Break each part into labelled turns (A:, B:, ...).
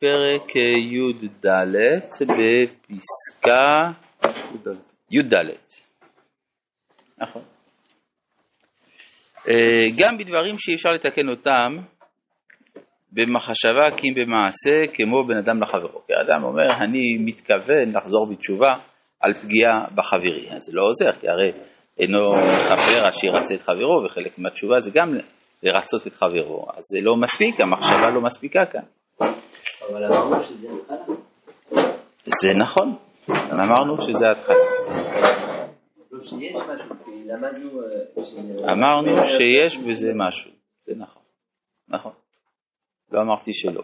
A: פרק י"ד בפסקה י"ד. נכון. אה, גם בדברים שאי אפשר לתקן אותם במחשבה כי אם במעשה כמו בן אדם לחברו. כי האדם אומר אני מתכוון לחזור בתשובה על פגיעה בחברי. אז זה לא עוזר כי הרי אינו מכפר עד שירצה את חברו וחלק מהתשובה זה גם לרצות את חברו. אז זה לא מספיק, המחשבה לא מספיקה כאן.
B: אבל אמרנו שזה התחלה.
A: זה נכון, אמרנו שזה התחלה.
B: לא. אה,
A: אמרנו שיש בזה משהו, זה נכון, נכון. לא אמרתי שלא.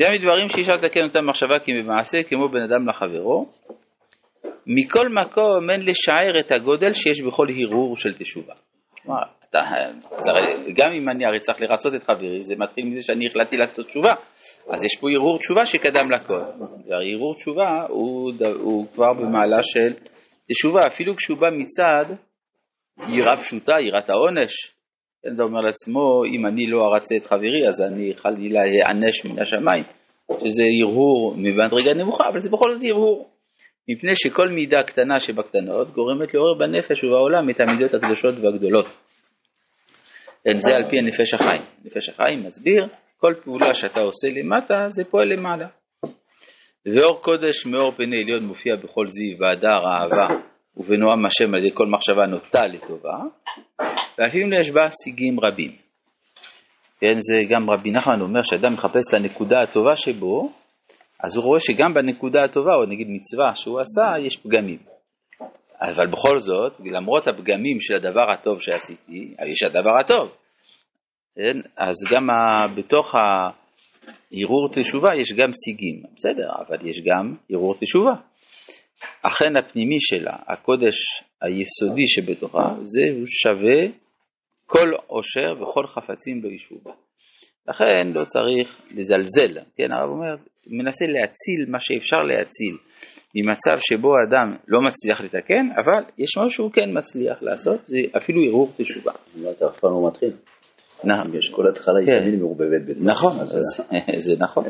A: זה מדברים שאי אפשר לתקן אותם במחשבה כי במעשה כמו בן אדם לחברו. מכל מקום אין לשער את הגודל שיש בכל הרהור של תשובה. אתה, אז הרי גם אם אני הרי צריך לרצות את חברי, זה מתחיל מזה שאני החלטתי לעשות תשובה. אז יש פה הרהור תשובה שקדם לכל. והרהור תשובה הוא, הוא כבר במעלה של תשובה, אפילו כשהוא בא מצד יראה פשוטה, יראת העונש. כן, אתה אומר לעצמו, אם אני לא ארצה את חברי, אז אני חלילה אענש מן השמיים. שזה הרהור ממדרגה נמוכה, אבל זה בכל זאת הרהור. מפני שכל מידה קטנה שבקטנות גורמת לעורר בנפש ובעולם את המידות הקדושות והגדולות. כן, זה על פי הנפש החיים. נפש החיים מסביר, כל פעולה שאתה עושה למטה, זה פועל למעלה. ואור קודש מאור פני עליון מופיע בכל זיו והדר אהבה ובנועם השם על ידי כל מחשבה נוטה לטובה, ואפילו יש בה שיגים רבים. כן, זה גם רבי נחמן אומר שאדם מחפש את הנקודה הטובה שבו, אז הוא רואה שגם בנקודה הטובה, או נגיד מצווה שהוא עשה, יש פגמים. אבל בכל זאת, למרות הפגמים של הדבר הטוב שעשיתי, יש הדבר הטוב. כן? אז גם ה, בתוך הערעור תשובה יש גם שיגים, בסדר, אבל יש גם ערעור תשובה. אכן הפנימי שלה, הקודש היסודי שבתוכה, זהו שווה כל עושר וכל חפצים לא ישבו בה. לכן לא צריך לזלזל, כן, הרב אומר, מנסה להציל מה שאפשר להציל ממצב שבו האדם לא מצליח לתקן, אבל יש משהו שהוא כן מצליח לעשות, זה אפילו ערעור תשובה.
C: אתה אף פעם לא מתחיל.
A: נכון,
C: יש כל התחלה היא
A: כן.
C: תמיד מעורבבת בזה.
A: נכון, זה נכון.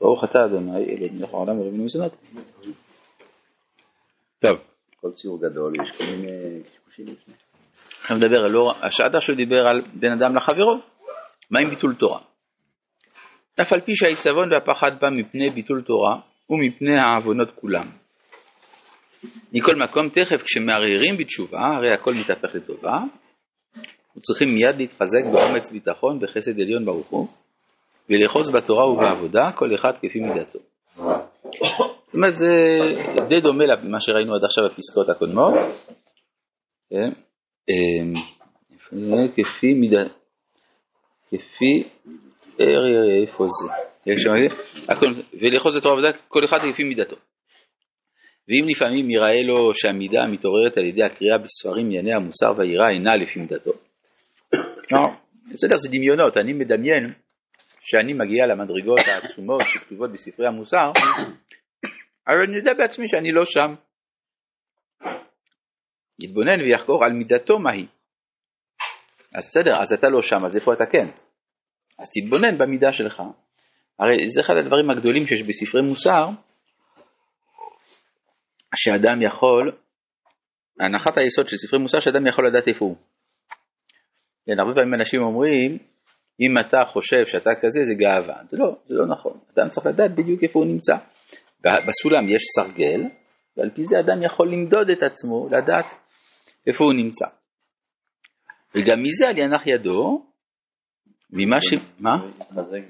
A: ברוך אתה אדוני אלוהים מלך העולם ורבינו מזונות. טוב,
C: כל ציור גדול יש כל מיני קשקושים לפני.
A: עכשיו נדבר על לא, השעד עכשיו דיבר על בין אדם לחברו, מה עם ביטול תורה? אף על פי שהעיצבון והפחד בא מפני ביטול תורה ומפני העוונות כולם. מכל מקום תכף כשמערערים בתשובה, הרי הכל מתהפך לטובה, וצריכים מיד להתחזק באומץ ביטחון בחסד עליון ברוך הוא, ולאחוז בתורה ובעבודה, כל אחד כפי מידתו. זאת אומרת, זה די דומה למה שראינו עד עכשיו בפסקאות הקודמות. כן? אמ? כפי מידה, כפי, אה, איפה זה? ולאחוז בתורה ובעבודה, כל אחד כפי מידתו. ואם לפעמים יראה לו שהמידה המתעוררת על ידי הקריאה בספרים ענייני המוסר והיראה אינה לפי מידתו. לא, בסדר, זה דמיונות, אני מדמיין שאני מגיע למדרגות העצומות שכתובות בספרי המוסר, אבל אני יודע בעצמי שאני לא שם. יתבונן ויחקור על מידתו מהי. אז בסדר, אז אתה לא שם, אז איפה אתה כן? אז תתבונן במידה שלך. הרי זה אחד הדברים הגדולים שיש בספרי מוסר, שאדם יכול, הנחת היסוד של ספרי מוסר שאדם יכול לדעת איפה הוא. כן, הרבה פעמים אנשים אומרים, אם אתה חושב שאתה כזה זה גאווה, זה לא, זה לא נכון, אדם צריך לדעת בדיוק איפה הוא נמצא. בסולם יש סרגל, ועל פי זה אדם יכול למדוד את עצמו, לדעת איפה הוא נמצא. וגם מזה על ינח ידו, ממה ש... מה?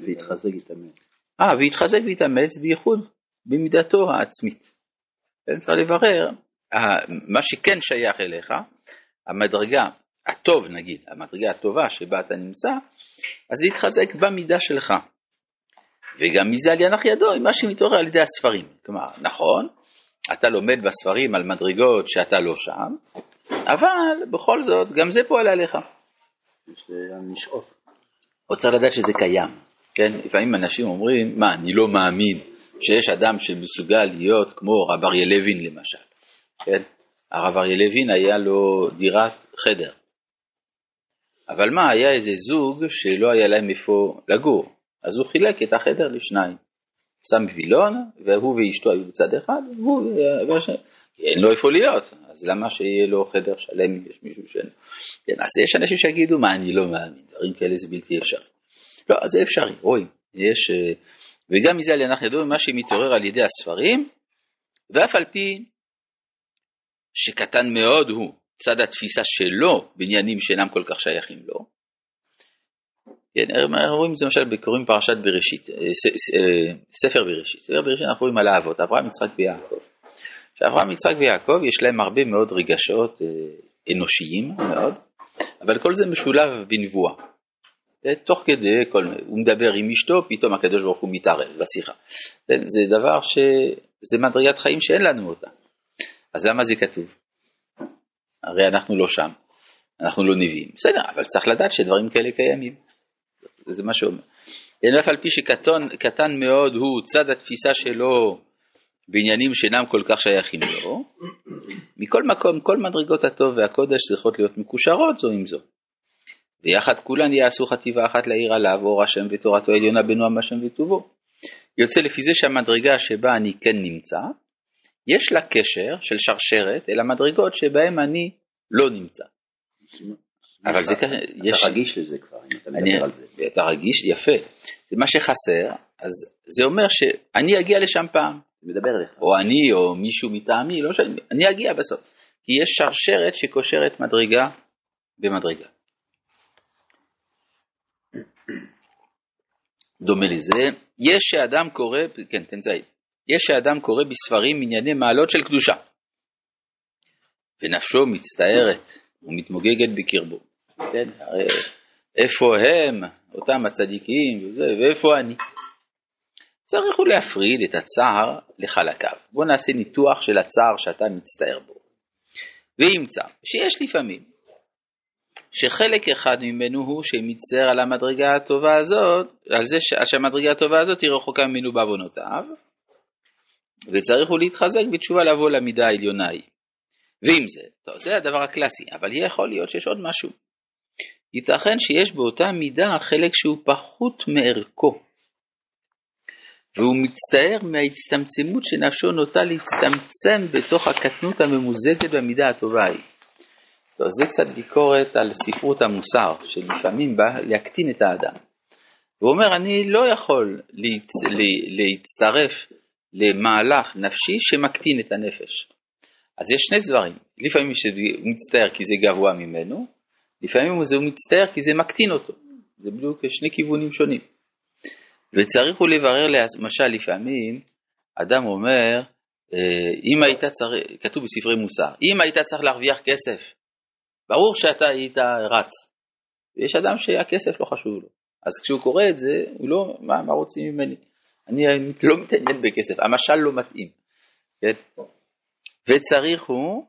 C: והתחזק יתאמץ.
A: אה, והתחזק והתאמץ בייחוד במידתו העצמית. כן, צריך לברר, אה, מה שכן שייך אליך, המדרגה הטוב נגיד, המדרגה הטובה שבה אתה נמצא, אז להתחזק במידה שלך. וגם מזה על ינח ידו, עם מה שמתעורר על ידי הספרים. כלומר, נכון, אתה לומד בספרים על מדרגות שאתה לא שם, אבל בכל זאת, גם זה פועל עליך.
C: לשאוף.
A: עוד צריך לדעת שזה קיים, כן? לפעמים אנשים אומרים, מה, אני לא מאמין שיש אדם שמסוגל להיות כמו רב אריה לוין למשל, כן? הרב אריה לוין היה לו דירת חדר, אבל מה, היה איזה זוג שלא היה להם איפה לגור, אז הוא חילק את החדר לשניים. שם וילון, והוא ואשתו היו בצד אחד, והוא והשני. אין לו איפה להיות, אז למה שיהיה לו חדר שלם אם יש מישהו שאין? כן, אז יש אנשים שיגידו, מה, אני לא מאמין, דברים כאלה זה בלתי אפשרי. לא, זה אפשרי, רואים, יש, אה, וגם מזה על ינח ידוע מה שמתעורר על ידי הספרים, ואף על פי שקטן מאוד הוא צד התפיסה שלו בעניינים שאינם כל כך שייכים לו. כן, רואים את זה למשל בקוראים פרשת בראשית, אה, אה, ספר בראשית. ספר בראשית אנחנו רואים על האבות, אברהם, יצחק ויעקב. שאברהם, יצחק ויעקב יש להם הרבה מאוד רגשות אה, אנושיים מאוד, אבל כל זה משולב בנבואה. תוך כדי, כל, הוא מדבר עם אשתו, פתאום הקדוש ברוך הוא מתערב בשיחה. זה דבר ש... זה מדרגת חיים שאין לנו אותה. אז למה זה כתוב? הרי אנחנו לא שם, אנחנו לא נביאים. בסדר, אבל צריך לדעת שדברים כאלה קיימים. זה מה שאומר. אף על פי שקטן מאוד הוא צד התפיסה שלו בעניינים שאינם כל כך שייכים לו, מכל מקום, כל מדרגות הטוב והקודש צריכות להיות מקושרות זו עם זו. ויחד כולן יעשו חטיבה אחת לעיר עליו, אור השם ותורתו עליונה בנועם השם וטובו. יוצא לפי זה שהמדרגה שבה אני כן נמצא, יש לה קשר של שרשרת אל המדרגות שבהן אני לא נמצא.
C: אבל זה ככה, יש... אתה רגיש לזה כבר, אם אתה מדבר על זה.
A: אתה רגיש, יפה. זה מה שחסר, אז זה אומר שאני אגיע לשם פעם.
C: מדבר אליך.
A: או אני, או מישהו מטעמי, לא משנה, אני אגיע בסוף. כי יש שרשרת שקושרת מדרגה במדרגה. דומה לזה, יש שאדם קורא, כן, תנזעי, יש שאדם קורא בספרים ענייני מעלות של קדושה, ונפשו מצטערת ומתמוגגת בקרבו. כן, הרי איפה הם, אותם הצדיקים וזה, ואיפה אני? צריך הוא להפריד את הצער לחלקיו. בואו נעשה ניתוח של הצער שאתה מצטער בו. וימצא שיש לפעמים שחלק אחד ממנו הוא שמצטער על המדרגה הטובה הזאת, על זה שהמדרגה הטובה הזאת היא רחוקה ממנו בעוונותיו, וצריך הוא להתחזק בתשובה לבוא למידה העליונה ההיא. ועם זה, טוב, זה הדבר הקלאסי, אבל יכול להיות שיש עוד משהו. ייתכן שיש באותה מידה חלק שהוא פחות מערכו, והוא מצטער מההצטמצמות שנפשו נוטה להצטמצם בתוך הקטנות הממוזגת במידה הטובה ההיא. טוב, זה קצת ביקורת על ספרות המוסר, שלפעמים בא להקטין את האדם. הוא אומר, אני לא יכול להצ... להצטרף למהלך נפשי שמקטין את הנפש. אז יש שני דברים, לפעמים הוא מצטער כי זה גבוה ממנו, לפעמים הוא מצטער כי זה מקטין אותו. זה בדיוק שני כיוונים שונים. וצריך הוא לברר, למשל לפעמים אדם אומר, אה, אם היית צריך, כתוב בספרי מוסר, אם היית צריך להרוויח כסף, ברור שאתה היית רץ. ויש אדם שהכסף לא חשוב לו. אז כשהוא קורא את זה, הוא לא, מה, מה רוצים ממני? אני לא מתעניין בכסף, המשל לא מתאים. כן? וצריך הוא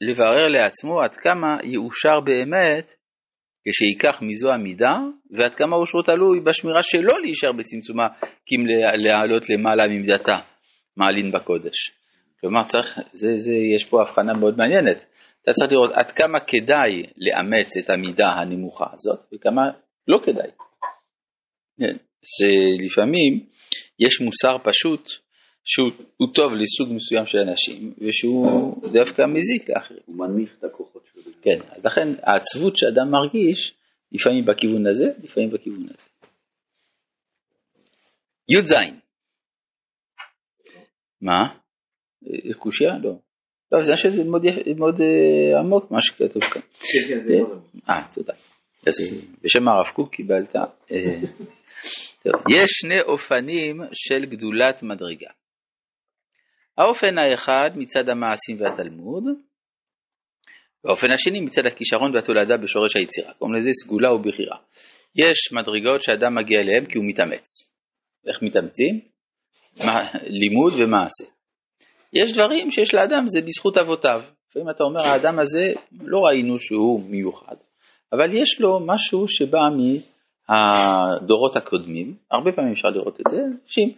A: לברר לעצמו עד כמה יאושר באמת כשייקח מזו המידה, ועד כמה אושרו תלוי בשמירה שלו להישאר בצמצומה, כי אם לעלות למעלה ממידתה, מעלין בקודש. כלומר, צריך, זה, זה, יש פה הבחנה מאוד מעניינת. אתה צריך לראות עד כמה כדאי לאמץ את המידה הנמוכה הזאת, וכמה לא כדאי. כן, שלפעמים יש מוסר פשוט שהוא טוב לסוג מסוים של אנשים, ושהוא דווקא מזיק לאחרים.
C: הוא מנמיך את שלו.
A: כן, אז לכן העצבות שאדם מרגיש, לפעמים בכיוון הזה, לפעמים בכיוון הזה. י"ז מה? קושייה? לא. לא, זה שזה מאוד, מאוד uh, עמוק מה שכתוב כאן.
B: כן, כן, עמוק.
A: אה, תודה. אז בשם הרב קוק קיבלת. אה, יש שני אופנים של גדולת מדרגה. האופן האחד מצד המעשים והתלמוד, והאופן השני מצד הכישרון והתולדה בשורש היצירה. קוראים לזה סגולה ובחירה. יש מדרגות שאדם מגיע אליהן כי הוא מתאמץ. איך מתאמצים? לימוד ומעשה. יש דברים שיש לאדם זה בזכות אבותיו. לפעמים אתה אומר האדם הזה לא ראינו שהוא מיוחד, אבל יש לו משהו שבא מהדורות הקודמים, הרבה פעמים אפשר לראות את זה, אנשים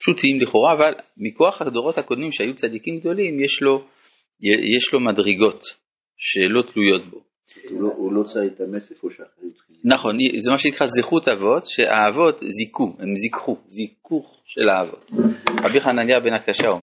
A: פשוטים לכאורה, אבל מכוח הדורות הקודמים שהיו צדיקים גדולים יש לו, יש לו מדרגות שלא תלויות בו.
C: הוא לא צריך להתאמץ איפה שאחרים צריכים.
A: נכון, זה מה שנקרא זכות אבות, שהאבות זיכו, הם זיככו, זיכוך של האבות. רבי חנניה בן הקשה אומר